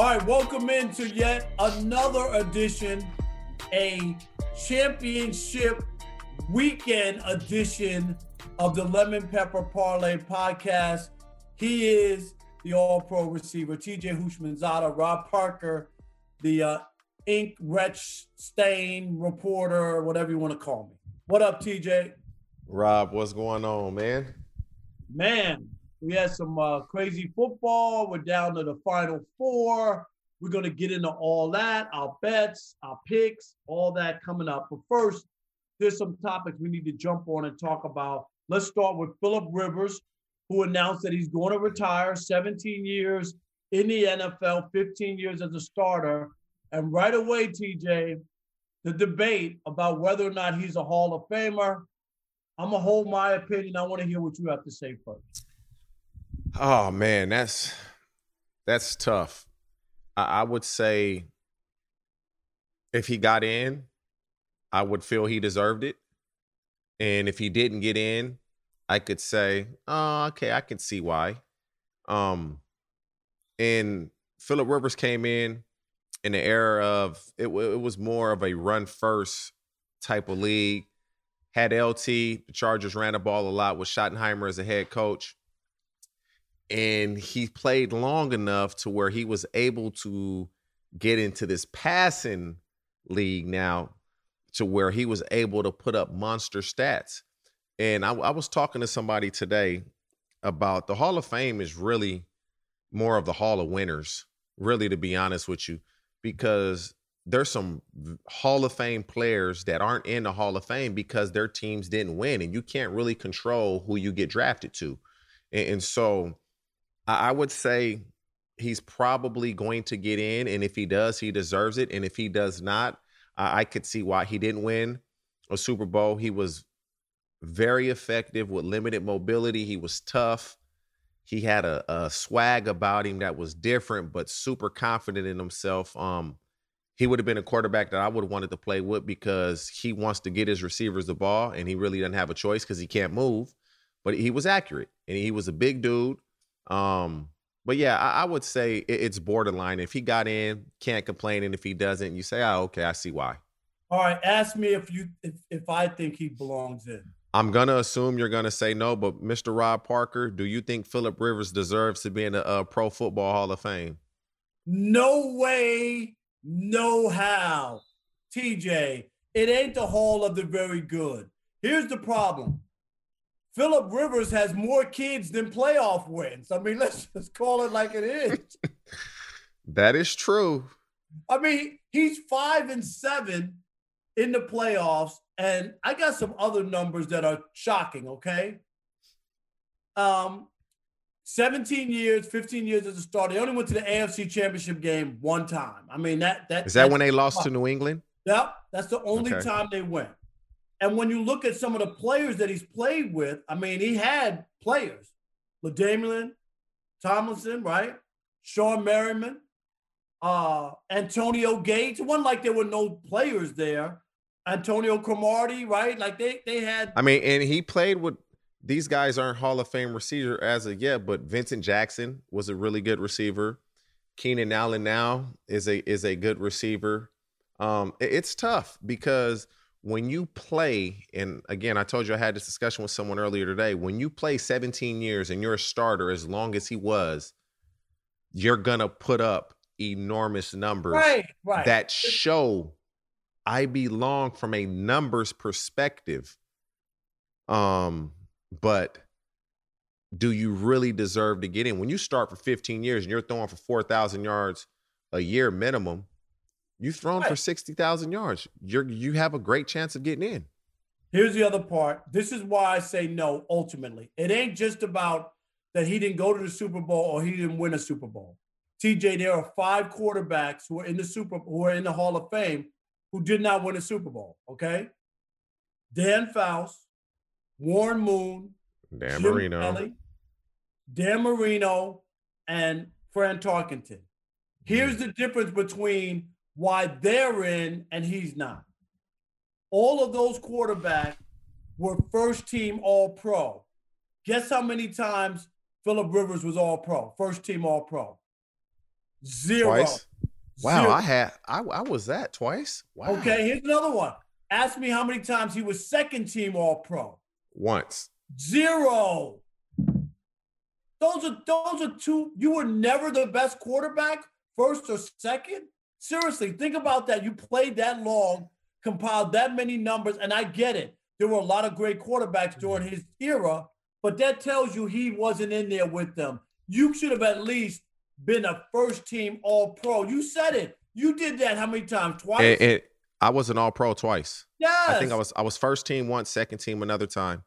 All right, welcome into yet another edition, a championship weekend edition of the Lemon Pepper Parlay podcast. He is the All Pro receiver, TJ Houshmandzadeh, Rob Parker, the uh, ink wretch stain reporter, whatever you want to call me. What up, TJ? Rob, what's going on, man? Man, we had some uh, crazy football. We're down to the final four. We're going to get into all that, our bets, our picks, all that coming up. But first, there's some topics we need to jump on and talk about. Let's start with Philip Rivers, who announced that he's going to retire 17 years in the NFL, 15 years as a starter. And right away, TJ, the debate about whether or not he's a Hall of Famer. I'm gonna hold my opinion. I want to hear what you have to say first. Oh man, that's that's tough. I, I would say if he got in, I would feel he deserved it. And if he didn't get in, I could say, oh, okay, I can see why. Um, and Philip Rivers came in in the era of it, it was more of a run first type of league. Had LT, the Chargers ran the ball a lot with Schottenheimer as a head coach and he played long enough to where he was able to get into this passing league now to where he was able to put up monster stats. And I, I, was talking to somebody today about the Hall of Fame is really more of the Hall of Winners, really, to be honest with you, because there's some Hall of Fame players that aren't in the Hall of Fame because their teams didn't win, and you can't really control who you get drafted to. And, and so I would say he's probably going to get in, and if he does, he deserves it. And if he does not, I could see why he didn't win a Super Bowl. He was very effective with limited mobility. He was tough. He had a, a swag about him that was different, but super confident in himself. Um, he would have been a quarterback that I would have wanted to play with because he wants to get his receivers the ball, and he really doesn't have a choice because he can't move. But he was accurate, and he was a big dude. Um, but yeah, I, I would say it, it's borderline. If he got in, can't complain, and if he doesn't, you say, "Oh, okay, I see why." All right, ask me if you if, if I think he belongs in. I'm gonna assume you're gonna say no, but Mr. Rob Parker, do you think Philip Rivers deserves to be in the uh, Pro Football Hall of Fame? No way, no how. TJ, it ain't the Hall of the Very Good. Here's the problem. Philip Rivers has more kids than playoff wins. I mean, let's just call it like it is. that is true. I mean, he's five and seven in the playoffs, and I got some other numbers that are shocking. Okay, um, 17 years, 15 years as a starter. They only went to the AFC Championship game one time. I mean, that that is that when they lost to New England. Yep, that's the only okay. time they went. And when you look at some of the players that he's played with, I mean, he had players, LaDainian Tomlinson, right? Shawne Merriman, uh, Antonio Gates. It wasn't like there were no players there. Antonio Cromartie, right? Like they they had. I mean, and he played with these guys aren't Hall of Fame receiver as of yet, but Vincent Jackson was a really good receiver. Keenan Allen now is a is a good receiver. Um, it's tough because when you play, and again, I told you I had this discussion with someone earlier today. When you play 17 years and you're a starter as long as he was, you're gonna put up enormous numbers right, right. that show I belong from a numbers perspective. Um, but do you really deserve to get in? When you start for 15 years and you're throwing for 4,000 yards a year minimum, You've thrown right. for 60,000 yards. You're you have a great chance of getting in. Here's the other part. This is why I say no ultimately. It ain't just about that he didn't go to the Super Bowl or he didn't win a Super Bowl. TJ, there are five quarterbacks who are in the Super who are in the Hall of Fame who did not win a Super Bowl. Okay. Dan Fouts, Warren Moon, Dan Jim Marino, Kelly, Dan Marino, and Fran Tarkenton. Here's mm. the difference between why they're in and he's not. All of those quarterbacks were first team all pro. Guess how many times Philip Rivers was all pro, first team all pro? Zero. Twice? Wow, Zero. I had I I was that twice. Wow. Okay, here's another one. Ask me how many times he was second team All Pro. Once. Zero. Those are those are two. You were never the best quarterback, first or second. Seriously, think about that. You played that long, compiled that many numbers, and I get it. There were a lot of great quarterbacks during mm-hmm. his era, but that tells you he wasn't in there with them. You should have at least been a first team All Pro. You said it. You did that how many times? Twice. And, and I was an all pro twice. yes. I think I was I was first team once, second team another time.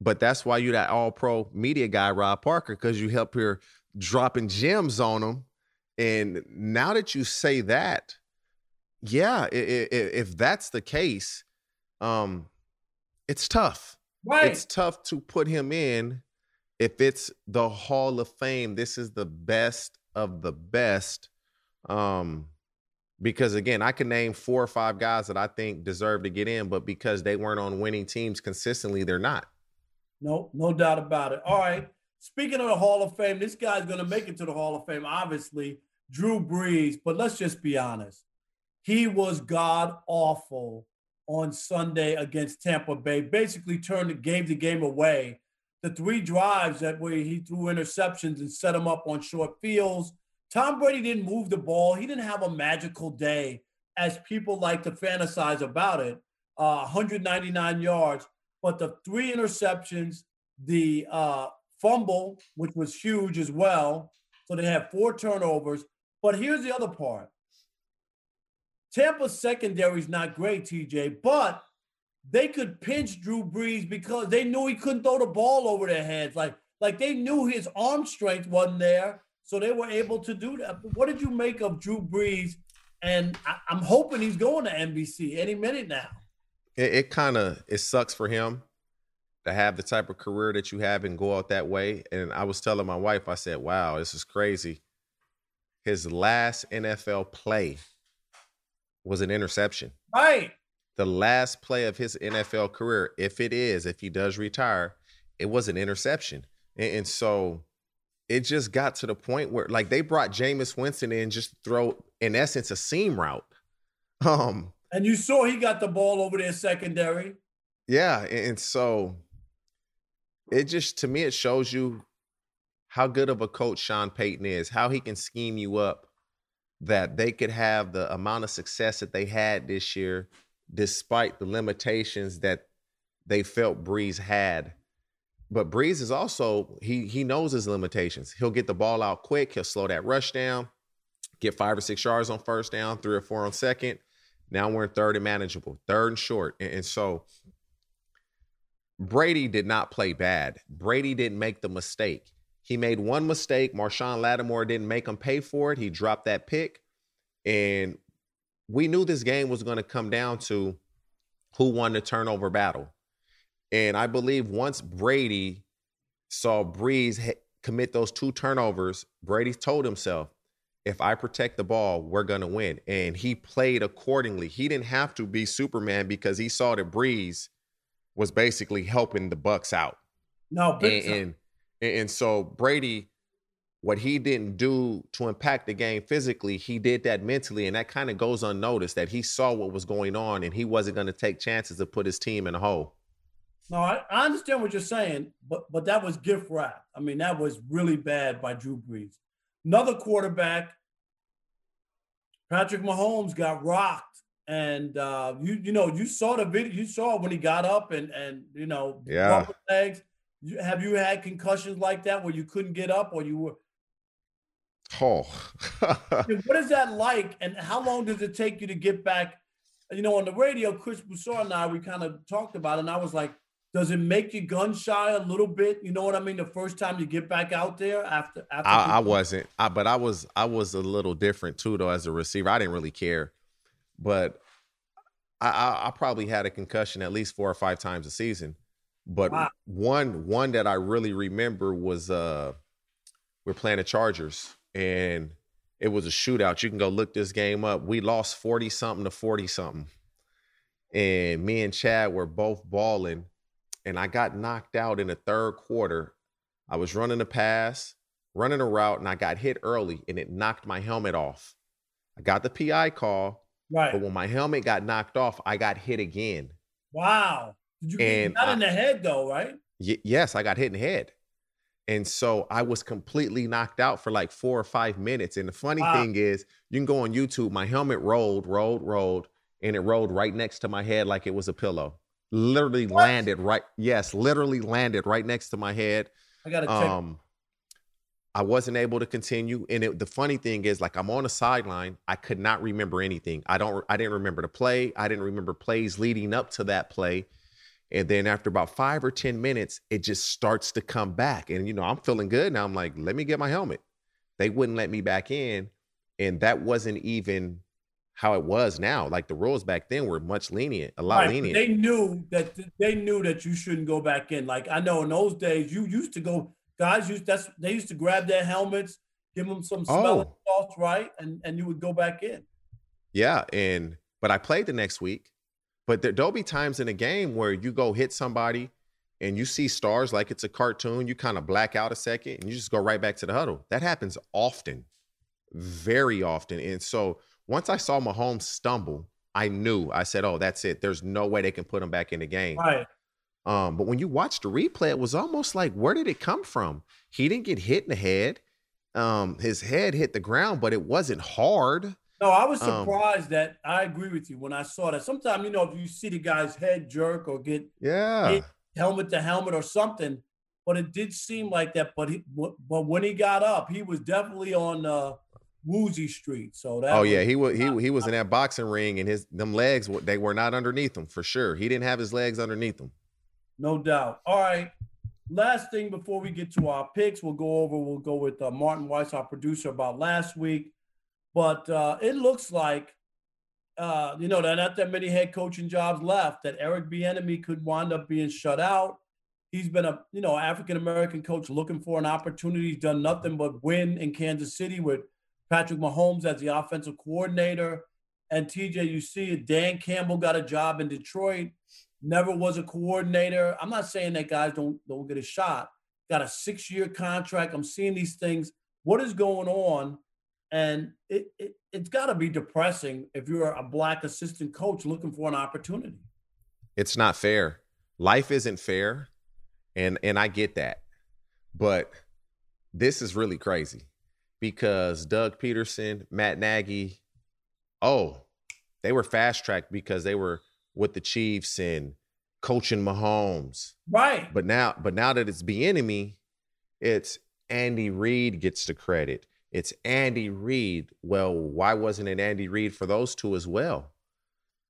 But that's why you that all pro media guy, Rob Parker, because you help here dropping gems on them. And now that you say that, yeah, i- i- i- if that's the case, um, it's tough. right. It's tough to put him in if it's the Hall of Fame. This is the best of the best. Um, because again, I can name four or five guys that I think deserve to get in, but because they weren't on winning teams consistently, they're not. No, no doubt about it. All right. Speaking of the Hall of Fame, this guy's going to make it to the Hall of Fame, obviously, Drew Brees. But let's just be honest. He was god awful on Sunday against Tampa Bay. Basically, turned the gave the game away. The three drives that where he threw interceptions and set them up on short fields. Tom Brady didn't move the ball. He didn't have a magical day, as people like to fantasize about it. Uh, 199 yards but the three interceptions, the uh, fumble, which was huge as well. So they had four turnovers. But here's the other part Tampa's secondary is not great, TJ, but they could pinch Drew Brees because they knew he couldn't throw the ball over their heads. Like, like they knew his arm strength wasn't there. So they were able to do that. But what did you make of Drew Brees? And I, I'm hoping he's going to NBC any minute now. It, it kind of it sucks for him to have the type of career that you have and go out that way. And I was telling my wife, I said, "Wow, this is crazy." His last NFL play was an interception. Right. the last play of his NFL career, if it is, if he does retire, it was an interception. And, and so it just got to the point where like they brought Jameis Winston in just to throw, in essence, a seam route. Um, And you saw he got the ball over there secondary. yeah, and, and so it just to me it shows you how good of a coach Sean Payton is, how he can scheme you up that they could have the amount of success that they had this year, despite the limitations that they felt Brees had. But Brees is also he he knows his limitations. He'll get the ball out quick. He'll slow that rush down, get five or six yards on first down, three or four on second. Now we're in third and manageable, third and short, and, and so Brady did not play bad. Brady didn't make the mistake. He made one mistake. Marshon Lattimore didn't make him pay for it. He dropped that pick. And we knew this game was going to come down to who won the turnover battle. And I believe once Brady saw Brees ha- commit those two turnovers, Brady told himself, if I protect the ball, we're going to win. And he played accordingly. He didn't have to be Superman because he saw that Brees was basically helping the Bucks out. No, big And, time. And and so Brady, what he didn't do to impact the game physically, he did that mentally, and that kind of goes unnoticed. That he saw what was going on, and he wasn't going to take chances to put his team in a hole. no, I, I understand what you're saying, but but that was gift wrap. I mean, that was really bad by Drew Brees. Another quarterback, Patrick Mahomes, got rocked, and uh, you you know you saw the video. You saw when he got up and and you know Yeah. legs. You, have you had concussions like that where you couldn't get up or you were? Oh, What is that like, and how long does it take you to get back? You know, on the radio, Chris Broussard and I, we kind of talked about it, and I was like, does it make you gun shy a little bit? You know what I mean? The first time you get back out there after after I, I wasn't, I, but I was, I was a little different too, though. As a receiver, I didn't really care, but I, I, I probably had a concussion at least four or five times a season. But Wow. one, one that I really remember was uh, we're playing the Chargers, and it was a shootout. You can go look this game up. We lost forty something to forty something, and me and Chad were both balling, and I got knocked out in the third quarter. I was running a pass. running a route and I got hit early and it knocked my helmet off. I got the PI call, Right. but when my helmet got knocked off, I got hit again. Wow. Did you And not in the head though, right? Y- yes, I got hit in the head. And so I was completely knocked out for like four or five minutes. And the funny Wow. thing is, you can go on YouTube, my helmet rolled, rolled, rolled, and it rolled right next to my head like it was a pillow. Literally What? landed right, yes, literally landed right next to my head. I gotta check. Um, I wasn't able to continue. And it, the funny thing is, like, I'm on the sideline. I could not remember anything. I don't. I didn't remember the play. I didn't remember plays leading up to that play. And then after about five or ten minutes, it just starts to come back. And you know, I'm feeling good now. I'm like, let me get my helmet. They wouldn't let me back in, and that wasn't even how it was now. Like the rules back then were much lenient, a lot Right, lenient. They knew that they knew that you shouldn't go back in. Like I know in those days, you used to go. Guys used that's they used to grab their helmets, give them some smelling Oh. salts, right, and and you would go back in. Yeah, and but I played the next week. But there, there'll be times in a game where you go hit somebody and you see stars like it's a cartoon. You kind of black out a second and you just go right back to the huddle. That happens often, very often. And so once I saw Mahomes stumble, I knew. I said, "Oh, that's it. There's no way they can put him back in the game." Right. Um, but when you watch the replay, it was almost like, where did it come from? He didn't get hit in the head. Um, his head hit the ground, but it wasn't hard. No, I was Um, surprised that I agree with you when I saw that. Sometimes you know if you see the guy's head jerk or get Yeah. hit helmet to helmet or something, but it did seem like that. But he, but when he got up, he was definitely on uh, Woozy Street. So that Oh yeah, he was he he was in that boxing ring, and his them legs they were not underneath him for sure. He didn't have his legs underneath him. No doubt. All right. Last thing before we get to our picks, we'll go over, we'll go with uh, Martin Weiss, our producer, about last week. But uh, it looks like, uh, you know, there are not that many head coaching jobs left, that Eric Bieniemy could wind up being shut out. He's been a, you know, African American coach looking for an opportunity. He's done nothing but win in Kansas City with Patrick Mahomes as the offensive coordinator. And TJ, you see it, Dan Campbell got a job in Detroit never was a coordinator. I'm not saying that guys don't don't get a shot. Got a six year contract. I'm seeing these things. What is going on? And it, it it's got to be depressing if you're a black assistant coach looking for an opportunity. It's not fair. Life isn't fair, and and I get that, but this is really crazy because Doug Pederson, Matt Nagy, oh, they were fast tracked because they were with the Chiefs and coaching Mahomes. Right. But now, but now that it's Bieniemy, it's Andy Reid gets the credit. It's Andy Reid. Well, why wasn't it Andy Reid for those two as well?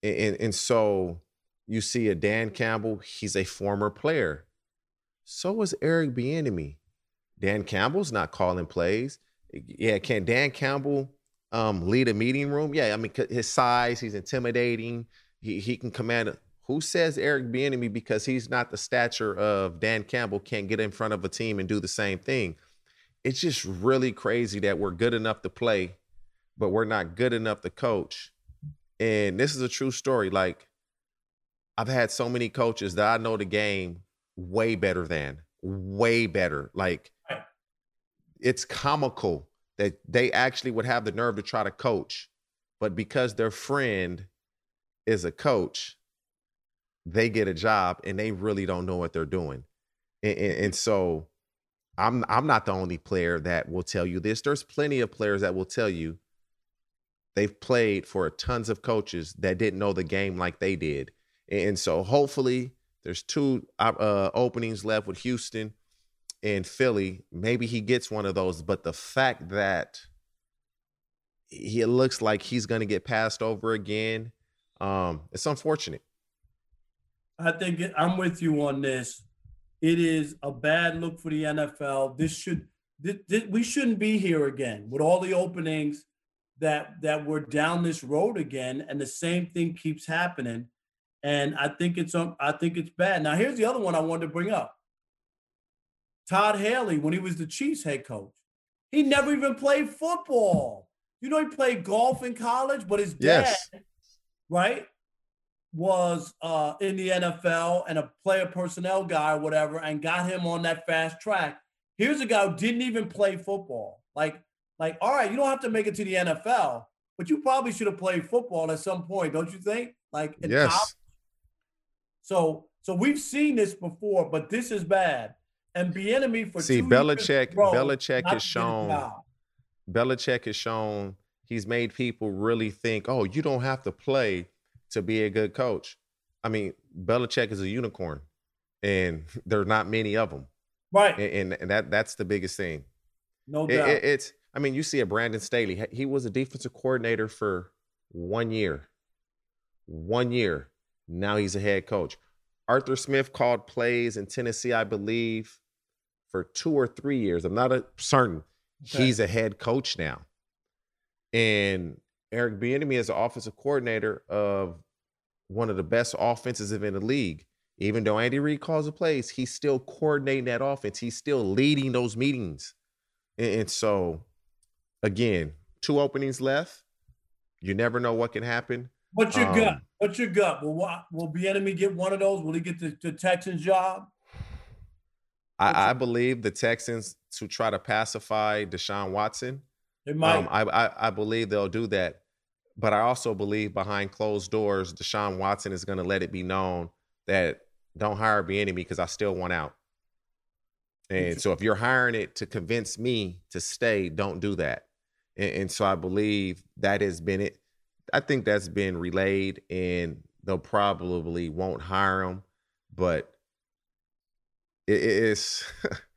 And, and, so you see a Dan Campbell, he's a former player. So was Eric Bieniemy. Dan Campbell's not calling plays. Yeah, can Dan Campbell um, lead a meeting room? Yeah, I mean his size, he's intimidating. He he can command. A, who says Eric Bieniemy because he's not the stature of Dan Campbell can't get in front of a team and do the same thing? It's just really crazy that we're good enough to play, but we're not good enough to coach. And this is a true story. Like I've had so many coaches that I know the game way better than, way better. Like it's comical that they actually would have the nerve to try to coach, but because their friend is a coach, they get a job and they really don't know what they're doing. And, and, and so I'm I'm not the only player that will tell you this. There's plenty of players that will tell you they've played for tons of coaches that didn't know the game like they did. And so hopefully there's two uh, openings left with Houston and Philly. Maybe he gets one of those. But the fact that he looks like he's going to get passed over again, um, it's unfortunate. I think I'm with you on this. It is a bad look for the NFL. This should this, this, we shouldn't be here again with all the openings that that we're down this road again, and the same thing keeps happening. And I think it's um, I think it's bad. Now here's the other one I wanted to bring up. Todd Haley, when he was the Chiefs head coach, he never even played football. You know, he played golf in college, but his dad, Yes. right, was uh, in the NFL and a player personnel guy or whatever, and got him on that fast track. Here's a guy who didn't even play football. Like, like, all right, you don't have to make it to the NFL, but you probably should have played football at some point, don't you think? Like, yes. Top. So, so we've seen this before, but this is bad. And Bieniemy for see Belichick. Belichick has shown. Belichick has shown he's made people really think, oh, you don't have to play to be a good coach. I mean, Belichick is a unicorn, and there are not many of them. Right. And, and that that's the biggest thing. No doubt. It, it, it's. I mean, you see a Brandon Staley. He was a defensive coordinator for one year. One year. Now he's a head coach. Arthur Smith called plays in Tennessee, I believe, for two or three years. I'm not certain. Okay. He's a head coach now. And Eric Bieniemy is the offensive coordinator of one of the best offenses in the league. Even though Andy Reid calls the plays, he's still coordinating that offense. He's still leading those meetings. And, and so, again, two openings left. You never know what can happen. What's your um, gut? What's your gut? Will will Bieniemy get one of those? Will he get the, the Texans job? I, I, believe the Texans to try to pacify Deshaun Watson. It might. Um, I, I, I believe they'll do that, but I also believe behind closed doors, Deshaun Watson is going to let it be known that don't hire Bieniemy because I still want out. And so if you're hiring it to convince me to stay, don't do that. And, and so I believe that has been it. I think that's been relayed, and they'll probably won't hire him, but it, it's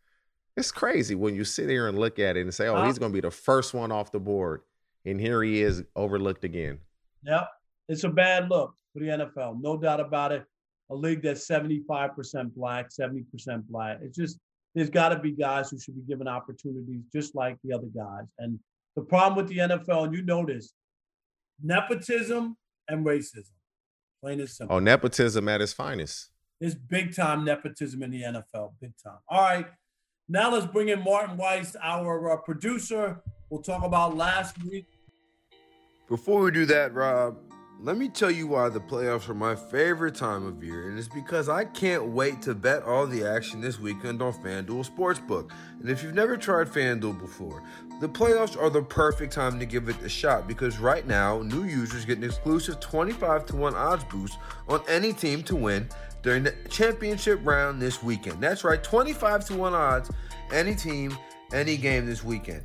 it's crazy when you sit here and look at it and say, "Oh, he's going to be the first one off the board," and here he is overlooked again. Yep, it's a bad look for the NFL, no doubt about it. A league that's seventy-five percent black, seventy percent black. It's just there's got to be guys who should be given opportunities just like the other guys. And the problem with the NFL, and you notice, nepotism and racism. Plain and simple. Oh, nepotism at its finest. There's big time nepotism in the NFL, big time. All right. Now let's bring in Martin Weiss, our uh, producer. We'll talk about last week. Before we do that, Rob, let me tell you why the playoffs are my favorite time of year, and it's because I can't wait to bet all the action this weekend on FanDuel Sportsbook. And if you've never tried FanDuel before, the playoffs are the perfect time to give it a shot because right now, new users get an exclusive 25 to 1 odds boost on any team to win during the championship round this weekend. That's right, 25 to 1 odds, any team, any game this weekend.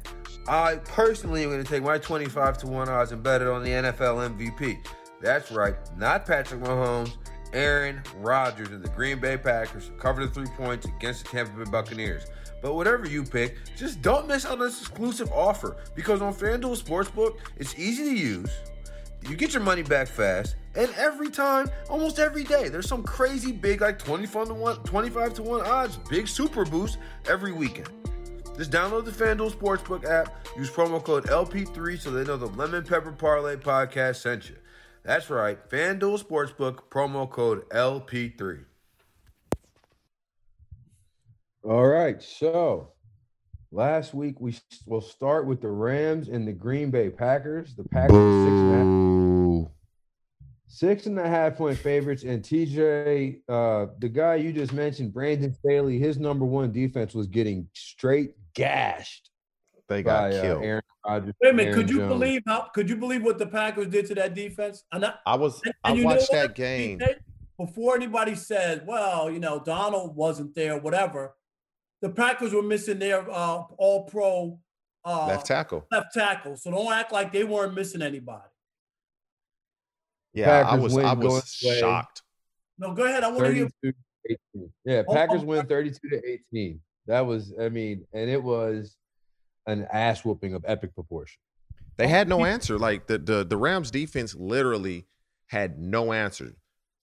I personally am going to take my 25 to 1 odds and bet it on the NFL MVP. That's right, not Patrick Mahomes, Aaron Rodgers and the Green Bay Packers cover the three points against the Tampa Bay Buccaneers. But whatever you pick, just don't miss out on this exclusive offer because on FanDuel Sportsbook, it's easy to use. You get your money back fast, and every time, almost every day, there's some crazy big, like 25 to 1, 25 to 1 odds, big super boost every weekend. Just download the FanDuel Sportsbook app, use promo code LP3 so they know the Lemon Pepper Parlay podcast sent you. That's right, FanDuel Sportsbook, promo code LP3. All right, so last week we will start with the Rams and the Green Bay Packers. The Packers six and a half, six and a half point favorites, and TJ, uh, the guy you just mentioned, Brandon Staley, his number one defense was getting straight gashed. They got by, uh, killed. Uh, Aaron Rodgers. Wait a minute, could you Jones. believe how? Could you believe what the Packers did to that defense? And I, I was, and, and I watched that game before anybody says, "Well, you know, Donald wasn't there," whatever. The Packers were missing their uh, All-Pro uh, left tackle. Left tackle. So don't act like they weren't missing anybody. Yeah, Packers I was. I was shocked. No, go ahead. I want to hear. 18. Yeah, oh, oh Packers oh, win 32 to 18. That was, I mean, and it was an ass whooping of epic proportion. They had no answer. Like the the the Rams defense literally had no answer.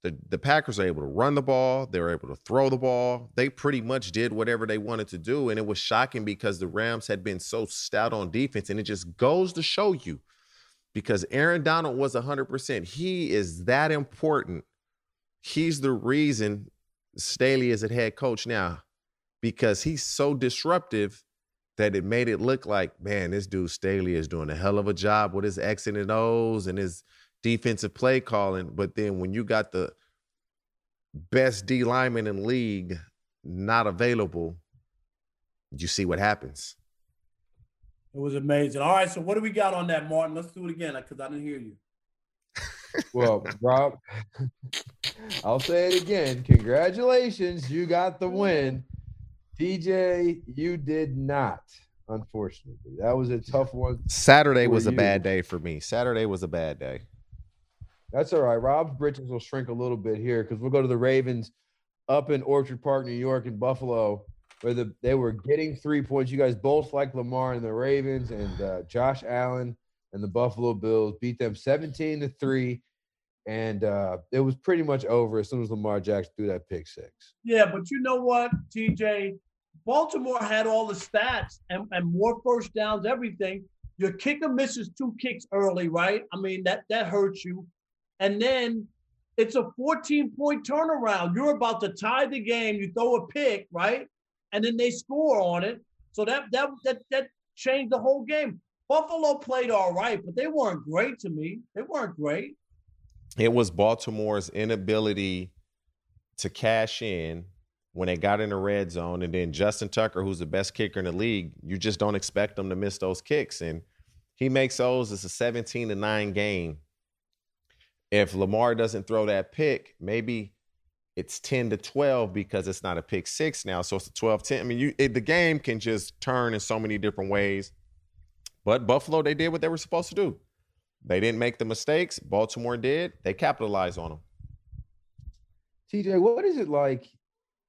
The the Packers are able to run the ball, they were able to throw the ball. They pretty much did whatever they wanted to do. And it was shocking because the Rams had been so stout on defense. And it just goes to show you because Aaron Donald was 100%. He is that important. He's the reason Staley is a head coach now because he's so disruptive that it made it look like, man, this dude Staley is doing a hell of a job with his X and O's and his defensive play calling. But then when you got the best D lineman in league not available, you see what happens. It was amazing. All right, so what do we got on that, Martin? Let's do it again because I didn't hear you. Well, Rob, I'll say it again. Congratulations, you got the win. TJ, you did not, unfortunately. That was a tough one. Saturday for was a bad day for me. Saturday was a bad day. That's all right. Rob's britches will shrink a little bit here because we'll go to the Ravens up in Orchard Park, New York, and Buffalo, where the, they were getting three points. You guys both like Lamar and the Ravens, and uh, Josh Allen and the Buffalo Bills beat them 17 to 3. And uh, it was pretty much over as soon as Lamar Jackson threw that pick six. Yeah, but you know what, TJ? Baltimore had all the stats and, and more first downs, everything. Your kicker misses two kicks early, right? I mean, that that hurts you. And then it's a 14 point turnaround. You're about to tie the game. You throw a pick, right? And then they score on it. So that that that that changed the whole game. Buffalo played all right, but they weren't great to me. They weren't great. It was Baltimore's inability to cash in when they got in the red zone. And then Justin Tucker, who's the best kicker in the league, you just don't expect him to miss those kicks. And he makes those. It's a 17 to 9 game. If Lamar doesn't throw that pick, maybe it's 10 to 12 because it's not a pick six now. So it's a 12 10. I mean, you it, the game can just turn in so many different ways. But Buffalo, they did what they were supposed to do. They didn't make the mistakes. Baltimore did. They capitalized on them. TJ, what is it like?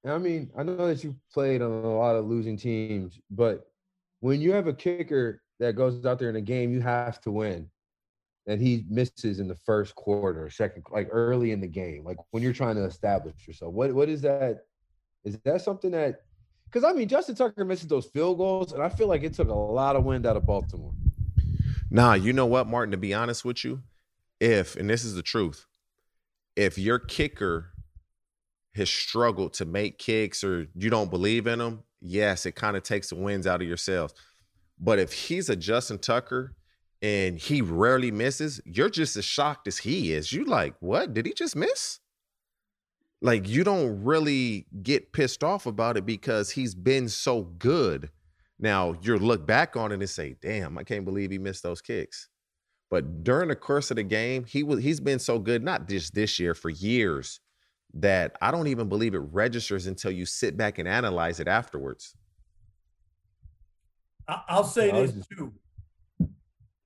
I mean, I know that you've played on a lot of losing teams, but when you have a kicker that goes out there in a game you have to win, and he misses in the first quarter, second, like early in the game, like when you're trying to establish yourself, what what is that? Is that something that? Because I mean, Justin Tucker misses those field goals, and I feel like it took a lot of wind out of Baltimore. Nah, you know what, Martin? To be honest with you, if and this is the truth, if your kicker has struggled to make kicks or you don't believe in him, yes, it kind of takes the wins out of your sails. But if he's a Justin Tucker and he rarely misses, you're just as shocked as he is. You like, what? Did he just miss? Like you don't really get pissed off about it because he's been so good. Now you look back on it and say, "Damn, I can't believe he missed those kicks." But during the course of the game, he was he's been so good, not just this year, for years, that I don't even believe it registers until you sit back and analyze it afterwards. I- I'll say this too.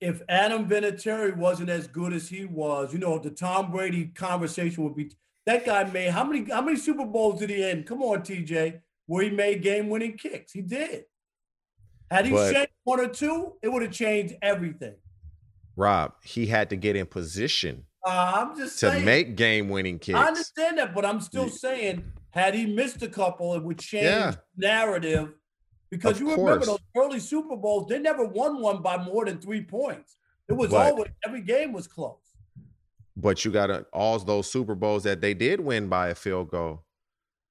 If Adam Vinatieri wasn't as good as he was, you know, the Tom Brady conversation would be that guy made how many how many Super Bowls did he end? Come on, TJ, where he made game winning kicks. He did. Had he But- one or two, it would have changed everything. Rob, he had to get in position Uh, I'm just to saying. make game winning kicks. I understand that, but I'm still Yeah. saying, had he missed a couple, it would change Yeah. narrative. Because Of you remember those early Super Bowls, they never won one by more than three points. It was But- always every game was close. But you got to all those Super Bowls that they did win by a field goal.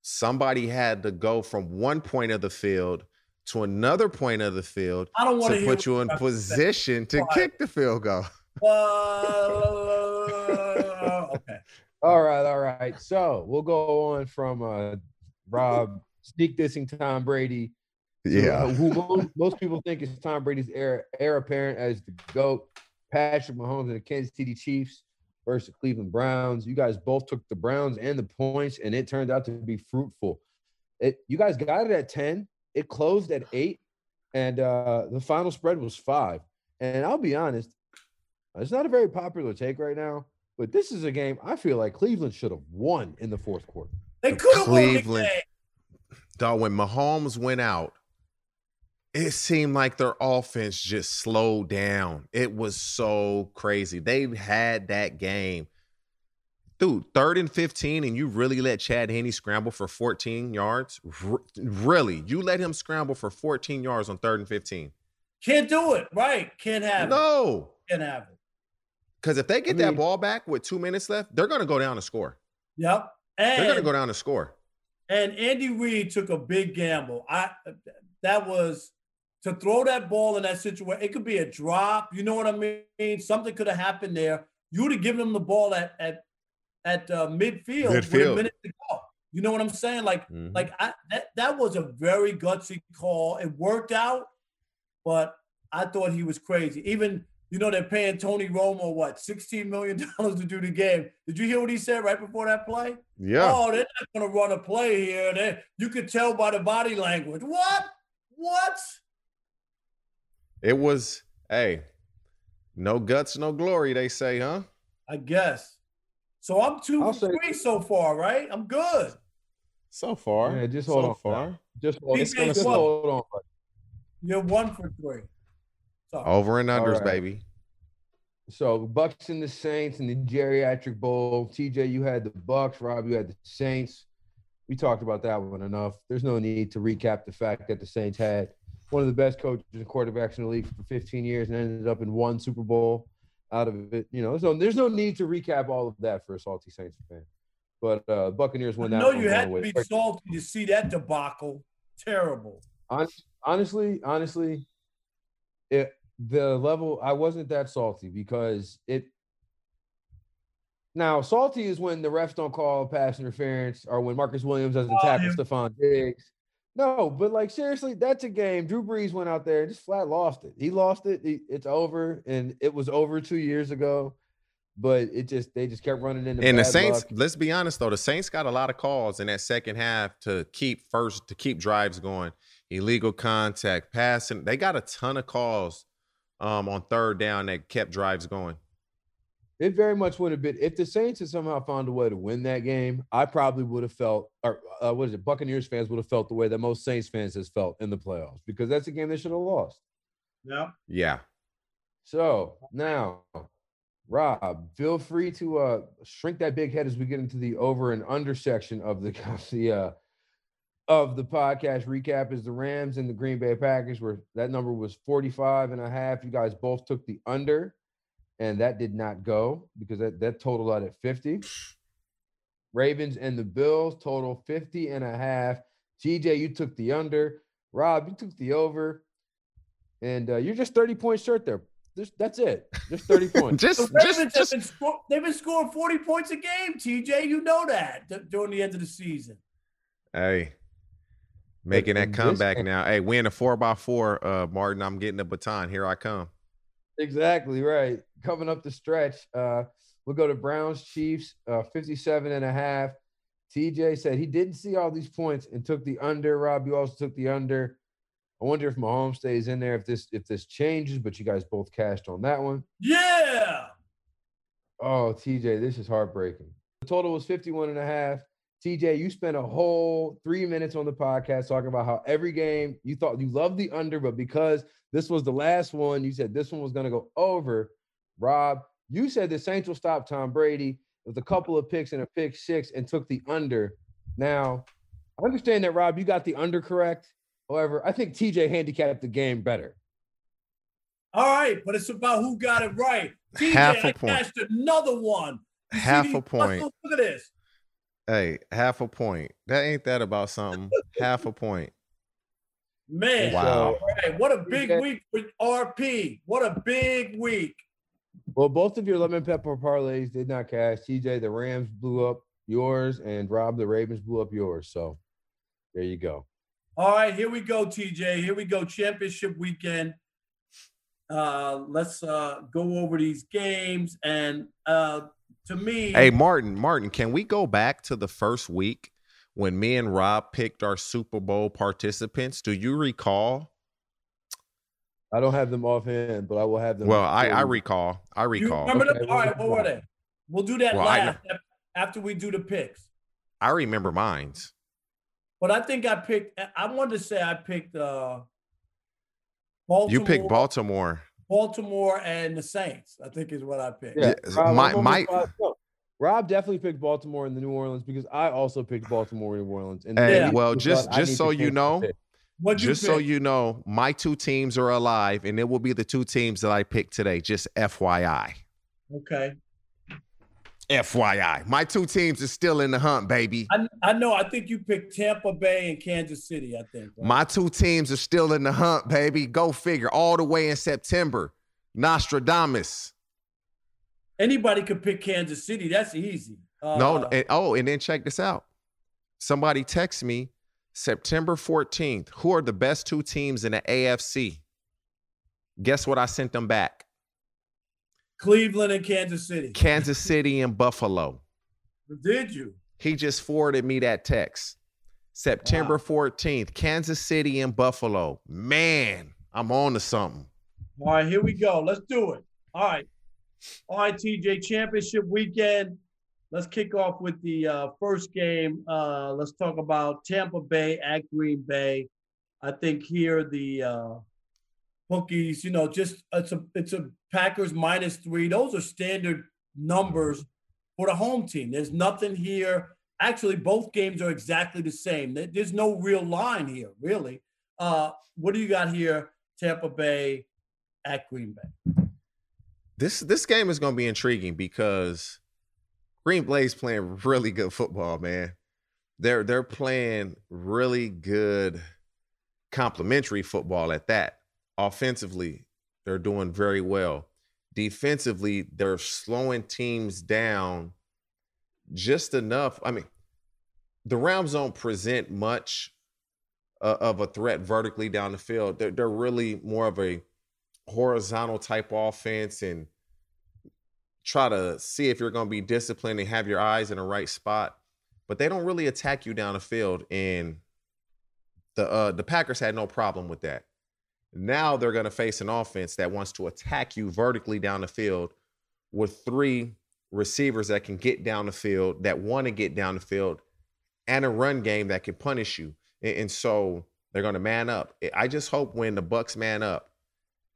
Somebody had to go from one point of the field to another point of the field I don't want to to put you in position to Why? kick the field goal. Uh, okay. All right, all right. So we'll go on from uh, Rob sneak dissing Tom Brady to, uh, who most, most people think is Tom Brady's heir, heir apparent as the GOAT, Patrick Mahomes and the Kansas City Chiefs versus the Cleveland Browns. You guys both took the Browns and the points, and it turned out to be fruitful. It you guys got it at 10, it closed at eight, and uh, the final spread was five. And I'll be honest, it's not a very popular take right now, but this is a game I feel like Cleveland should have won in the fourth quarter. They could have won the Cleveland. game. Dog, when Mahomes went out, it seemed like their offense just slowed down. It was so crazy. They had that game. Dude, third and 15, and you really let Chad Henne scramble for 14 yards? R- really? You let him scramble for 14 yards on third and 15? Can't do it. Right. Can't have it. No. Can't have it. Because if they get I that ball back with two minutes left, they're going to go down and score. Yep. And, They're going to go down and score. And Andy Reid took a big gamble. I that was to throw that ball in that situation. It could be a drop. You know what I mean? Something could have happened there. You would have given him the ball at at at uh, midfield, with a minute to go. You know what I'm saying? Like, Mhm. like I that that was a very gutsy call. It worked out, but I thought he was crazy. Even you know they're paying Tony Romo what 16 million dollars to do the game. Did you hear what he said right before that play? yeah. Oh, they're not going to run a play here. They, you could tell by the body language. What? What? It was, hey, no guts, no glory, they say, huh? I guess. So I'm 2 I'll for say- three so far, right? I'm good. So far. Yeah, just hold so on. far. Just hold, It's gonna just swap. hold on. You're one for three. So Over and unders, right. baby. So Bucks and the Saints and the geriatric bowl. TJ, you had the Bucks. Rob, you had the Saints. We talked about that one enough. There's no need to recap the fact that the Saints had one of the best coaches and quarterbacks in the league for 15 years and ended up in one Super Bowl out of it. You know, so there's no need to recap all of that for a salty Saints fan. But uh, Buccaneers won that. No, you had to be salty to see that debacle. Terrible. Honestly, honestly, it the level I wasn't that salty because it. Now, salty is when the refs don't call pass interference or when Marcus Williams doesn't Oh, tackle. Stefon Diggs. No, but like seriously, that's a game. Drew Brees went out there and just flat lost it. He lost it. He- it's over, and it was over two years ago. But it just they just kept running into And the Saints, luck. let's be honest though, the Saints got a lot of calls in that second half to keep first to keep drives going. Illegal contact, passing. They got a ton of calls um, on third down that kept drives going. It very much would have been if the Saints had somehow found a way to win that game. I probably would have felt, or uh, what is it? Buccaneers fans would have felt the way that most Saints fans has felt in the playoffs because that's a game they should have lost. Yeah. Yeah. So now, Rob, feel free to uh, shrink that big head as we get into the over and under section of the the uh, of the podcast recap. Is the Rams and the Green Bay Packers where that number was 45 and a half. You guys both took the under, and that did not go because that, that totaled out at 50. Ravens and the Bills total 50 and a half. TJ, you took the under. Rob, you took the over. And uh, you're just 30 points short there. Just, that's it. Just 30 points. just, The just, Ravens just have been sco- they've been scoring 40 points a game, TJ. You know that d- during the end of the season. hey, making in that comeback now. Hey, we in a four by four, uh, Martin. I'm getting the baton. Here I come. Exactly right. Coming up the stretch, uh, we'll go to Browns Chiefs, uh, 57 and a half. TJ said he didn't see all these points and took the under. Rob, you also took the under. I wonder if Mahomes stays in there if this if this changes, but you guys both cashed on that one. Yeah. Oh, TJ, this is heartbreaking. The total was 51 and a half. TJ, you spent a whole three minutes on the podcast talking about how every game you thought you loved the under, but because this was the last one, you said this one was going to go over. Rob, you said the Saints will stop Tom Brady with a couple of picks and a pick six and took the under. Now, I understand that, Rob, you got the under correct. However, I think TJ handicapped the game better. All right, but it's about who got it right. TJ, Half a I point. cashed another one. You Half these a point. muscles? Look at this. Hey, half a point. That ain't that about something. half a point. Man. Wow. All right, what a big week with RP. What a big week. Well, both of your lemon pepper parlays did not cash. TJ, the Rams blew up yours, and Rob, the Ravens blew up yours. So there you go. All right, here we go, TJ. Here we go. Championship weekend. Uh, let's uh, go over these games. And uh, to me, Hey, Martin, Martin, can we go back to the first week when me and Rob picked our Super Bowl participants? Do you recall? I don't have them offhand, but I will have them. Well, I, I recall. I you recall. remember? Okay, All we'll do what were they? We'll do that Well, last ap- after we do the picks. I remember mines. But I think I picked. I wanted to say I picked uh, Baltimore. You picked Baltimore. Baltimore and the Saints. I think is what I picked. Yeah, Yeah, Rob, my- my- Rob definitely picked Baltimore and the New Orleans because I also picked Baltimore and New Orleans. And Hey, Yeah. well, just just so you know, the pick. What'd you just so you know, my two teams are alive, and it will be the two teams that I picked today. Just FYI. Okay. FYI. My two teams are still in the hunt, baby. I, I know. I think you picked Tampa Bay and Kansas City. I think. right? My two teams are still in the hunt, baby. Go figure. All the way in September. Nostradamus. Anybody could pick Kansas City. That's easy. Uh, no, and, oh, and then check this out. somebody text me September 14th, who are the best two teams in the AFC? Guess what I sent them back? Cleveland and Kansas City. Kansas City and Buffalo. Did you? He just forwarded me that text. September wow. 14th, Kansas City and Buffalo. Man, I'm on to something. All right, here we go. Let's do it. All right. All right, TJ, championship weekend. Let's kick off with the uh, first game. Uh, let's talk about Tampa Bay at Green Bay. I think here the uh, bookies, you know, just it's a it's a Packers minus three. Those are standard numbers for the home team. There's nothing here. Actually, both games are exactly the same. There's no real line here, really. Uh, what do you got here? Tampa Bay at Green Bay. This this game is going to be intriguing because Green Bay's playing really good football, man. They're they're playing really good complementary football at that. Offensively, they're doing very well. Defensively, they're slowing teams down just enough. I mean, the Rams don't present much uh, of a threat vertically down the field. They're, they're really more of a horizontal type offense and try to see if you're going to be disciplined and have your eyes in the right spot. But they don't really attack you down the field, and the uh, the Packers had no problem with that. Now they're going to face an offense that wants to attack you vertically down the field with three receivers that can get down the field, that want to get down the field, and a run game that can punish you. And, so they're going to man up. I just hope when the Bucks man up,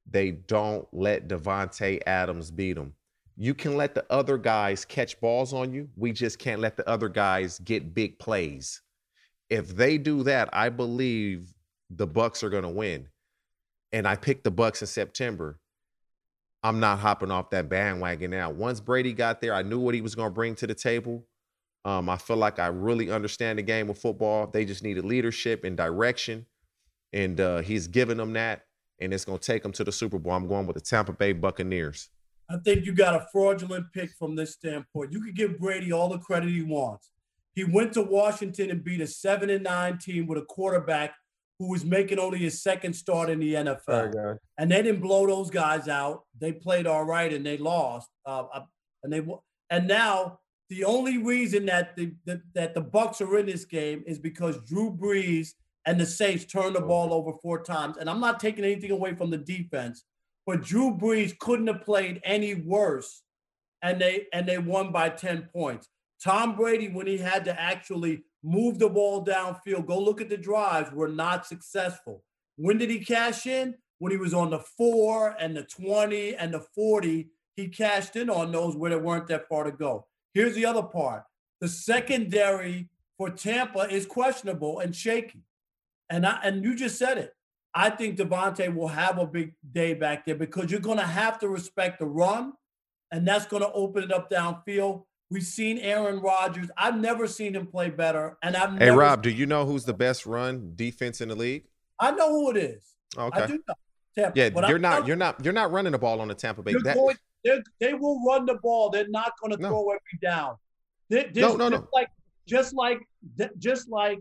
they don't let Davante Adams beat them. You can let the other guys catch balls on you. We just can't let the other guys get big plays. If they do that, I believe the Bucks are going to win. And I picked the Bucks in September. I'm not hopping off that bandwagon now. Once Brady got there, I knew what he was going to bring to the table. Um, I feel like I really understand the game of football. They just needed leadership and direction, and uh, he's giving them that and it's going to take them to the Super Bowl. I'm going with the Tampa Bay Buccaneers. I think you got a fraudulent pick from this standpoint. You could give Brady all the credit he wants. He went to Washington and beat a seven and nine team with a quarterback who was making only his second start in the NFL. and they didn't blow those guys out. They played all right and they lost. Uh, uh and they and now the only reason that the, the that the Bucks are in this game is because Drew Brees and the Saints turned the ball over four times. And I'm not taking anything away from the defense, but Drew Brees couldn't have played any worse, and they and they won by 10 points. Tom Brady, when he had to actually move the ball downfield, go look at the drives, were not successful. When did he cash in? When he was on the four and the 20 and the 40, he cashed in on those where they weren't that far to go. Here's the other part the secondary for Tampa is questionable and shaky. And I and you just said it. I think Davante will have a big day back there because you're going to have to respect the run, and that's going to open it up downfield. We've seen Aaron Rodgers. I've never seen him play better, and I've. Hey Rob, do you know who's the best run defense in the league? I know who it is. Okay. I do know. Tampa, yeah, you're I'm not. You're not. You're not running the ball on the Tampa Bay. That, going, they will run the ball. They're not going to no. throw every down. They, no, no, no. Like just like just like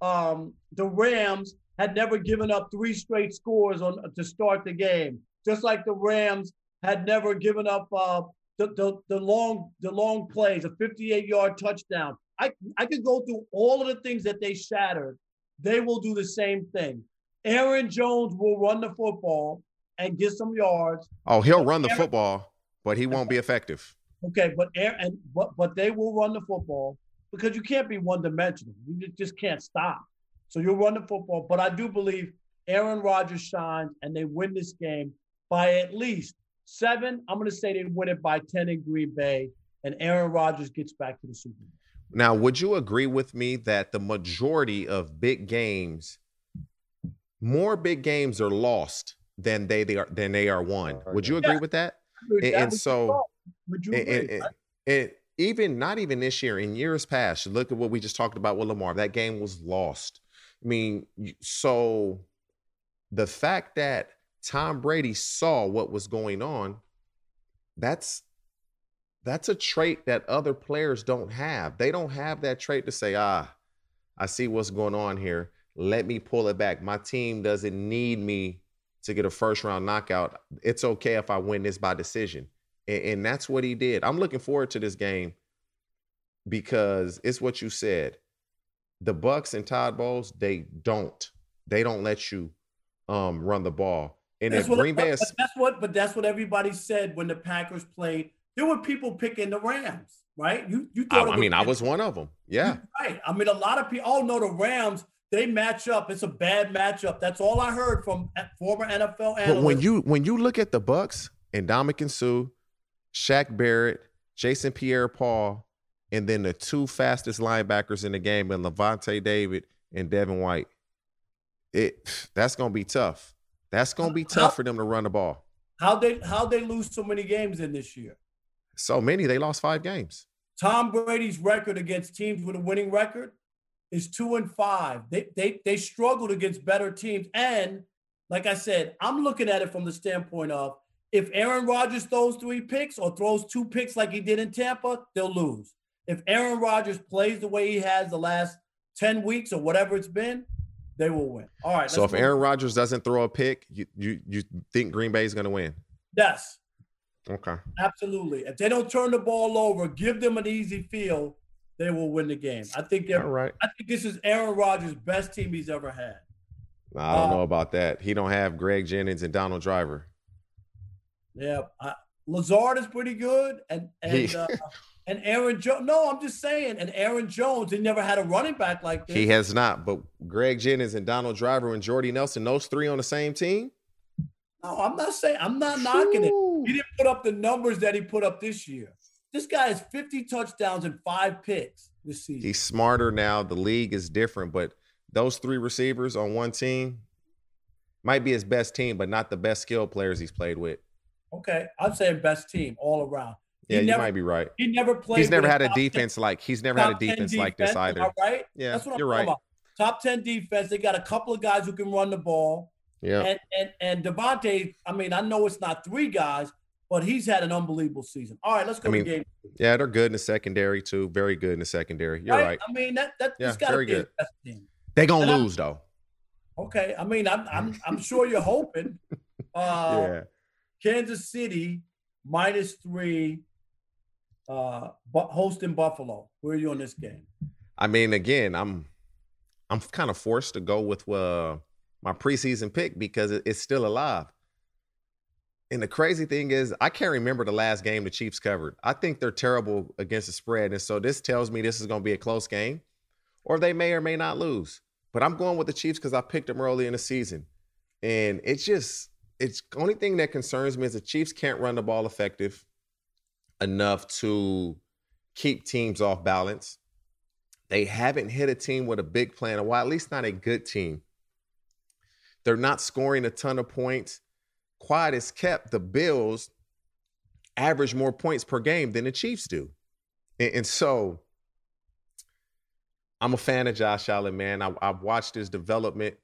um, the Rams had never given up three straight scores on to start the game, just like the Rams had never given up uh, the, the, the long the long plays, a 58 yard touchdown. I I could go through all of the things that they shattered. They will do the same thing. Aaron Jones will run the football and get some yards. Oh, he'll run the Aaron, football, but he won't be effective. Okay, but Aaron, but but they will run the football because you can't be one dimensional. You just can't stop. So you'll run the football. But I do believe Aaron Rodgers shines and they win this game by at least seven. I'm going to say they win it by 10 in Green Bay and Aaron Rodgers gets back to the Super Bowl. Now, would you agree with me that the majority of big games, more big games are lost than they, they are than they are won? Would you agree yeah. with that? And, and so, would you agree? And, and, even not even this year, in years past, look at what we just talked about with Lamar. That game was lost. I mean, so the fact that Tom Brady saw what was going on, that's that's a trait that other players don't have. They don't have that trait to say, ah, I see what's going on here. Let me pull it back. My team doesn't need me to get a first round knockout. It's okay if I win this by decision. And, and that's what he did. I'm looking forward to this game because it's what you said. The Bucks and Todd Bowles, they don't. They don't let you um, run the ball. And That's if what, Green Bay but is that's what, but that's what everybody said when the Packers played. There were people picking the Rams, right? You, you I, thought. I mean, I was one of them. Yeah. right. I mean, a lot of people all oh, know the Rams. They match up. It's a bad matchup. That's all I heard from former NFL analysts. But when you when you look at the Bucks and Ndamukong Suh, Shaq Barrett, Jason Pierre Paul, and then the two fastest linebackers in the game, and Lavonte David and Devin White, it that's gonna be tough. That's gonna be tough for them to run the ball. how they how they lose so many games in this year? So many, they lost five games. Tom Brady's record against teams with a winning record is two and five. They they they struggled against better teams. And like I said, I'm looking at it from the standpoint of if Aaron Rodgers throws three picks or throws two picks like he did in Tampa, they'll lose. If Aaron Rodgers plays the way he has the last 10 weeks or whatever it's been, they will win. All right. So if Aaron Rodgers doesn't throw a pick, you you you think Green Bay is gonna win? Yes, Okay. absolutely. If they don't turn the ball over, give them an easy field, they will win the game. I think they're All right. I think this is Aaron Rodgers' best team he's ever had. I don't Uh, know about that. He don't have Greg Jennings and Donald Driver. Yeah, I, Lazard is pretty good, and and He- uh, and Aaron Jones. No, I'm just saying. And Aaron Jones, he never had a running back like this. He has not, but Greg Jennings and Donald Driver and Jordy Nelson, those three on the same team. no, I'm not saying. I'm not knocking it. He didn't put up the numbers that he put up this year. This guy has 50 touchdowns and five picks this season. He's smarter now. The league is different, but those three receivers on one team might be his best team, but not the best skill players he's played with. okay, I'm saying best team all around. He Yeah, you never- might be right. He never played. He's never had a top 10 defense like he's never had a 10 defense like this defense, either. Right? Yeah, That's what I'm you're talking right. about. Top 10 defense. They got a couple of guys who can run the ball. Yeah. And and and Davante, I mean, I know it's not three guys, but he's had an unbelievable season. All right, let's go I mean, to game. Yeah, they're good in the secondary too. Very good in the secondary. You're right. I mean, that that Yeah, has got to very good. best team. They gonna And I'm- lose though. Okay, I mean, I'm I'm I'm sure you're hoping. Uh, yeah. Kansas City minus three, uh, hosting Buffalo. Where are you on this game? I mean, again, I'm I'm kind of forced to go with uh, my preseason pick because it's still alive. And the crazy thing is, I can't remember the last game the Chiefs covered. I think they're terrible against the spread, and so this tells me this is going to be a close game, or they may or may not lose. But I'm going with the Chiefs because I picked them early in the season, and it's just it's only thing that concerns me is the Chiefs can't run the ball effective enough to keep teams off balance. They haven't hit a team with a big plan, or well, at least not a good team. They're not scoring a ton of points. Quiet is kept. The Bills average more points per game than the Chiefs do. And, and so I'm a fan of Josh Allen, man. I, I've watched his development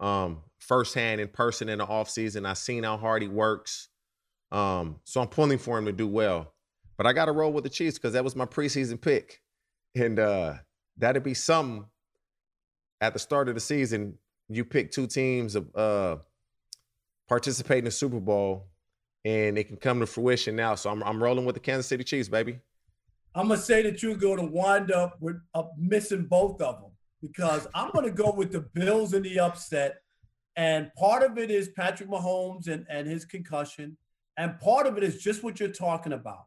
um, firsthand in person in the offseason. I've seen how hard he works. Um, so I'm pulling for him to do well. But I got to roll with the Chiefs because that was my preseason pick. And uh, that'd be some at the start of the season. You pick two teams of uh, participate in the Super Bowl, and it can come to fruition now. So I'm I'm rolling with the Kansas City Chiefs, baby. I'm gonna say that you're to wind up with uh, missing both of them because I'm gonna go with the Bills in the upset, and part of it is Patrick Mahomes and and his concussion, and part of it is just what you're talking about,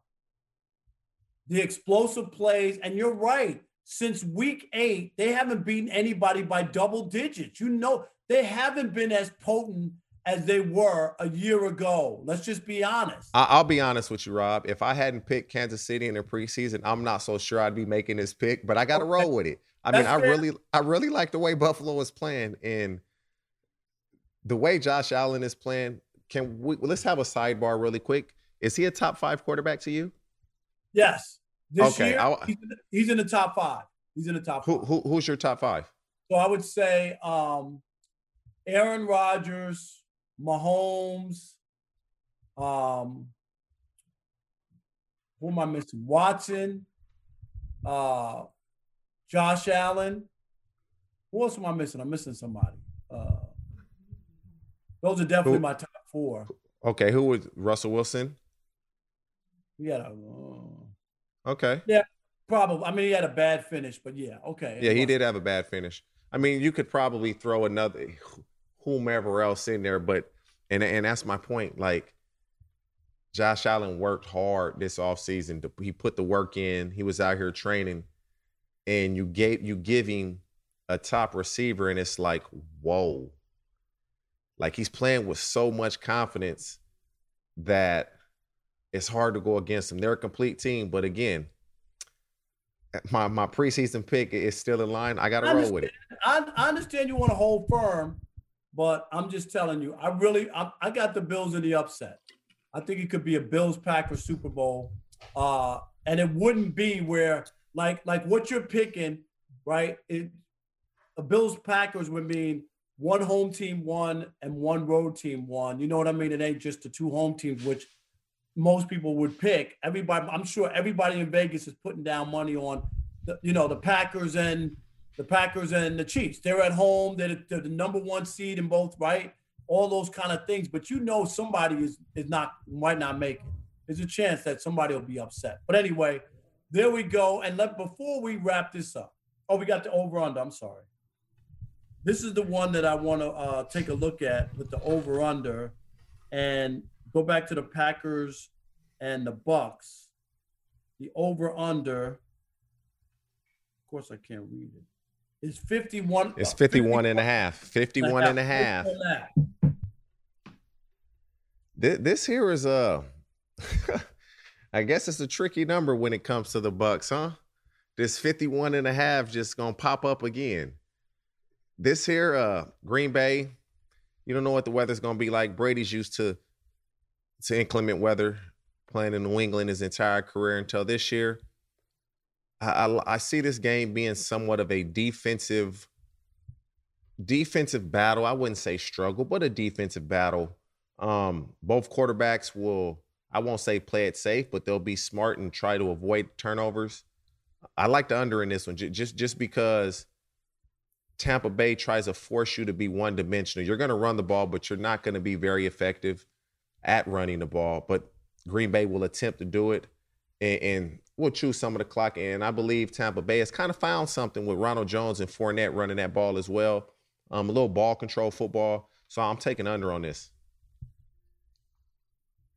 the explosive plays. And you're right. Since week eight, they haven't beaten anybody by double digits. You know, they haven't been as potent as they were a year ago. Let's just be honest. I- I'll be honest with you, Rob. If I hadn't picked Kansas City in the preseason, I'm not so sure I'd be making this pick. But I got to roll with it. I mean, I fair. really, I really like the way Buffalo is playing, and the way Josh Allen is playing. Can we? Let's have a sidebar really quick. Is he a top five quarterback to you? Yes. This Okay, year, he's, in the, he's in the top five. He's in the top Who, five. who who's your top five? So I would say um, Aaron Rodgers, Mahomes, um, who am I missing? Watson, uh, Josh Allen, Who else am I missing? I'm missing somebody. Uh, those are definitely Who- my top four. Okay, who was Russell Wilson? We had a uh, Okay. Yeah, probably. I mean, he had a bad finish, but yeah, okay. Yeah, he did have a bad finish. I mean, you could probably throw another whomever else in there, but and and that's my point. Like Josh Allen worked hard this offseason. To- He put the work in. He was out here training, and you gave you give him a top receiver, and it's like, whoa. Like he's playing with so much confidence that it's hard to go against them. They're a complete team, but again, my my preseason pick is still in line. I got to roll with it. I, I understand you want to hold firm, but I'm just telling you, I really, I, I got the Bills in the upset. I think it could be a Bills Packers Super Bowl, uh, and it wouldn't be where like like what you're picking, right? It, a Bills Packers would mean one home team won and one road team won. You know what I mean? It ain't just the two home teams, which most people would pick. Everybody, I'm sure everybody in Vegas is putting down money on, the, you know, the Packers and the Packers and the Chiefs. They're at home. They're the, they're the number one seed in both, right? All those kind of things. But you know, somebody is is not might not make it. There's a chance that somebody will be upset. But anyway, there we go. And let before we wrap this up. Oh, we got the over under. I'm sorry. This is the one that I want to uh, take a look at with the over under, and go back to the Packers and the Bucks. The over under. Of course, I can't read it. It's 51. It's uh, 51 and a half. 51 and a half. 51 and a half. This, this here is uh I guess it's a tricky number when it comes to the Bucks, huh? This 51 and a half just going to pop up again. This here uh Green Bay, you don't know what the weather's going to be like. Brady's used to to inclement weather playing in New England his entire career until this year. I, I, I see this game being somewhat of a defensive defensive battle. I wouldn't say struggle, but a defensive battle. Um, both quarterbacks will, I won't say play it safe, but they'll be smart and try to avoid turnovers. I like the under in this one, ju- just just because Tampa Bay tries to force you to be one dimensional. You're going to run the ball, but you're not going to be very effective at running the ball. But Green Bay will attempt to do it, and, and we'll choose some of the clock. And I believe Tampa Bay has kind of found something with Ronald Jones and Fournette running that ball as well. Um, a little ball control football. So I'm taking under on this.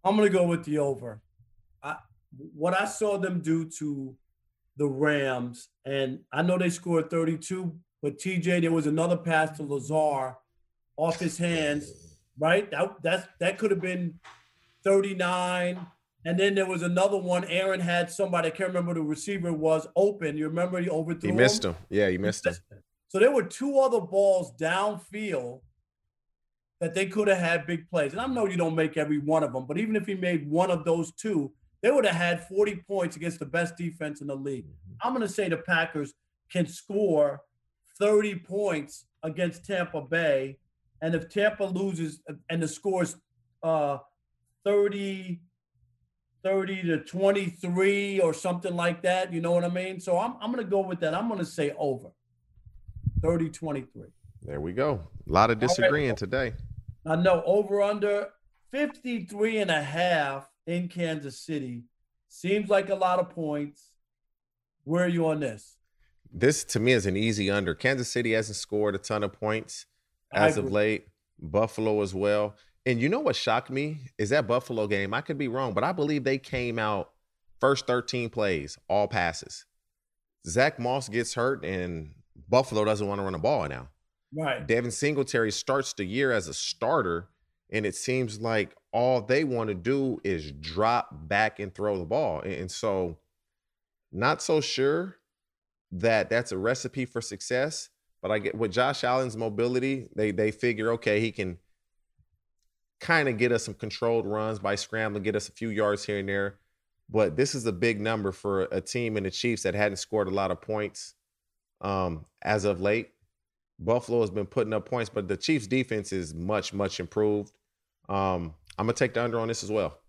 I'm gonna go with the over. I what I saw them do to the Rams, and I know they scored 32, but TJ, there was another pass to Lazard off his hands, right? That that's that could have been 39. And then there was another one. Aaron had somebody, I can't remember the receiver was open. You remember he overthrew He missed him. Yeah, he missed him. So there were two other balls downfield that they could have had big plays. And I know you don't make every one of them, but even if he made one of those two, they would have had 40 points against the best defense in the league. Mm-hmm. I'm going to say the Packers can score 30 points against Tampa Bay. And if Tampa loses and the scores uh, 30, 30 to 23 or something like that, you know what I mean? So I'm, I'm going to go with that. I'm going to say over 30 23. There we go. A lot of All right. disagreeing today. I know over under 53 and a half in Kansas City seems like a lot of points. Where are you on this? This to me is an easy under. Kansas City hasn't scored a ton of points as of late. Buffalo as well. And you know what shocked me is that Buffalo game. I could be wrong, but I believe they came out first 13 plays, all passes. Zach Moss gets hurt, and Buffalo doesn't want to run the ball now. Right. Devin Singletary starts the year as a starter, and it seems like all they want to do is drop back and throw the ball. And, and so, not so sure that that's a recipe for success. But I get with Josh Allen's mobility, they they figure okay, he can kind of get us some controlled runs by scrambling, get us a few yards here and there. But this is a big number for a team in the Chiefs that hadn't scored a lot of points um, as of late. Buffalo has been putting up points, but the Chiefs' defense is much, much improved. Um, I'm gonna take the under on this as well.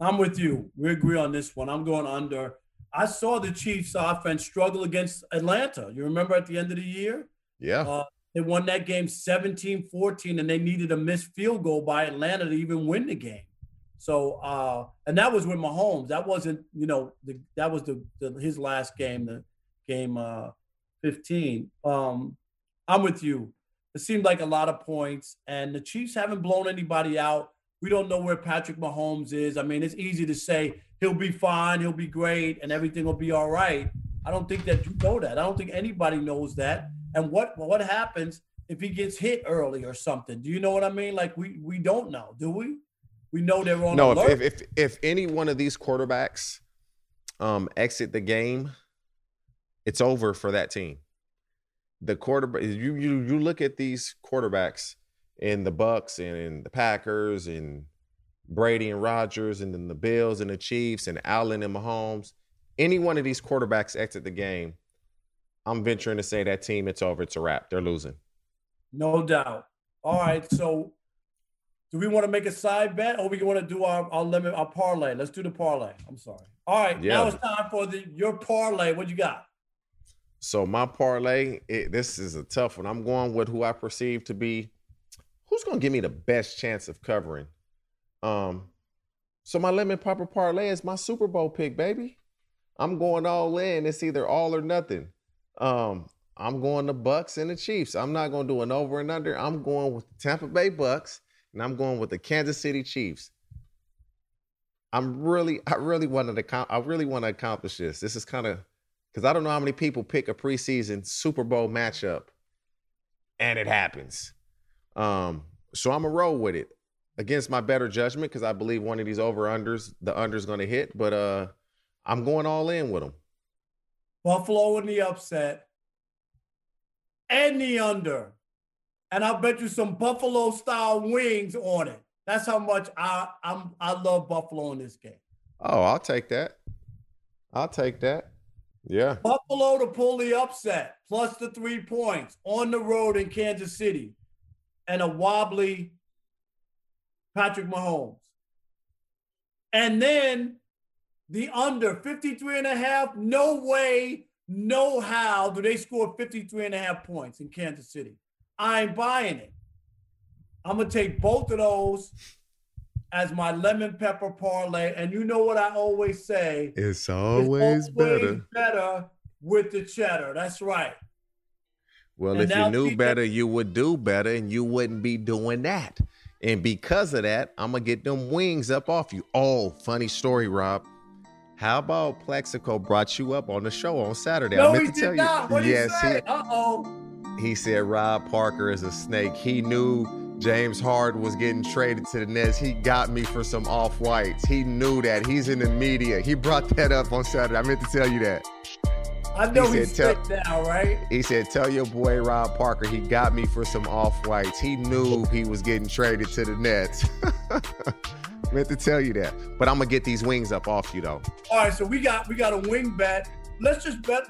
I'm with you. We agree on this one. I'm going under. I saw the Chiefs offense struggle against Atlanta. You remember at the end of the year? Yeah. Uh, they won that game 17-14, and they needed a missed field goal by Atlanta to even win the game. So, uh, and that was with Mahomes. That wasn't, you know, the, that was the, the his last game, the game uh, 15. Um, I'm with you. It seemed like a lot of points, and the Chiefs haven't blown anybody out. We don't know where Patrick Mahomes is. I mean, it's easy to say he'll be fine, he'll be great, and everything will be all right. I don't think that you know that. I don't think anybody knows that. And what what happens if he gets hit early or something? Do you know what I mean? Like we we don't know, do we? We know they're on no, alert. if, if if any one of these quarterbacks um exit the game, it's over for that team. The quarterback you you you look at these quarterbacks in the Bucks and in the Packers and Brady and Rodgers and then the Bills and the Chiefs and Allen and Mahomes. Any one of these quarterbacks exit the game, I'm venturing to say that team it's over. It's a wrap. They're losing. No doubt. All right. So do we want to make a side bet or we want to do our, our limit, our parlay? Let's do the parlay. I'm sorry. All right. Yeah. Now it's time for the your parlay. What you got? So my parlay, it, this is a tough one. I'm going with who I perceive to be who's going to give me the best chance of covering. Um, so my lemon pepper parlay is my Super Bowl pick, baby. I'm going all in. It's either all or nothing. Um, I'm going the Bucks and the Chiefs. I'm not going to do an over and under. I'm going with the Tampa Bay Bucks and I'm going with the Kansas City Chiefs. I'm really, I really wanted to, I really want to accomplish this. This is kind of because I don't know how many people pick a preseason Super Bowl matchup, and it happens. Um, so I'm a roll with it against my better judgment because I believe one of these over unders, the under's going to hit. But uh, I'm going all in with them. Buffalo in the upset and the under. And I'll bet you some Buffalo style wings on it. That's how much I I'm I love Buffalo in this game. Oh, I'll take that. I'll take that. Yeah. Buffalo to pull the upset, plus the three points on the road in Kansas City, and a wobbly Patrick Mahomes. And then the under 53 and a half, no way, no how do they score 53 and a half points in Kansas City. I ain't buying it. I'm going to take both of those as my lemon pepper parlay. And you know what I always say? It's always, better. better with the cheddar. That's right. Well, And if you knew better, you would do better, and you wouldn't be doing that. And because of that, I'm gonna get them wings up off you. Oh, funny story, Rob. How about Plaxico brought you up on the show on Saturday? No, I meant he to tell did not. you. What did yes, he say? Uh oh. he said Rob Parker is a snake. He knew James Harden was getting traded to the Nets. He got me for some off whites. He knew that. He's in the media. He brought that up on Saturday. I meant to tell you that. I know He he's said, sick now, right? He said, "Tell your boy Rob Parker he got me for some off whites. He knew he was getting traded to the Nets." Meant to tell you that, but I'm gonna get these wings up off you though. All right, so we got we got a wing bet. Let's just bet.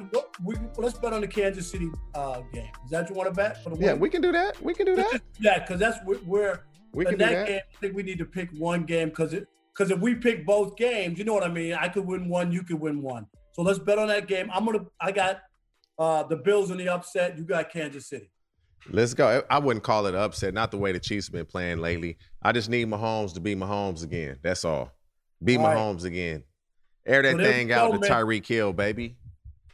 We, let's bet on the Kansas City uh, game. Is that what you want to bet for the win? Yeah, we can do that. We can do Let's that. that because that's where, We in that that. game. I think we need to pick one game because it because if we pick both games, you know what I mean. I could win one, you could win one. So let's bet on that game. I'm gonna. I got uh, the Bills in the upset. You got Kansas City. Let's go. I wouldn't call it upset. Not the way the Chiefs have been playing lately. I just need Mahomes to be Mahomes again. That's all. Be All right. Mahomes again. Air that thing out to. Tyreek Hill, baby.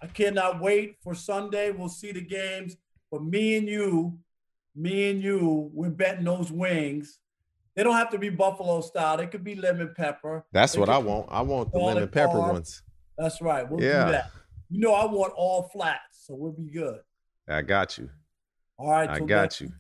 I cannot wait for Sunday. We'll see the games. But me and you, me and you, we're betting those wings. They don't have to be Buffalo style. They could be lemon pepper. That's They what I want. I want the lemon pepper ones. That's right. We'll Yeah. do that. You know, I want all flats, so we'll be good. I got you. All right. I got next you.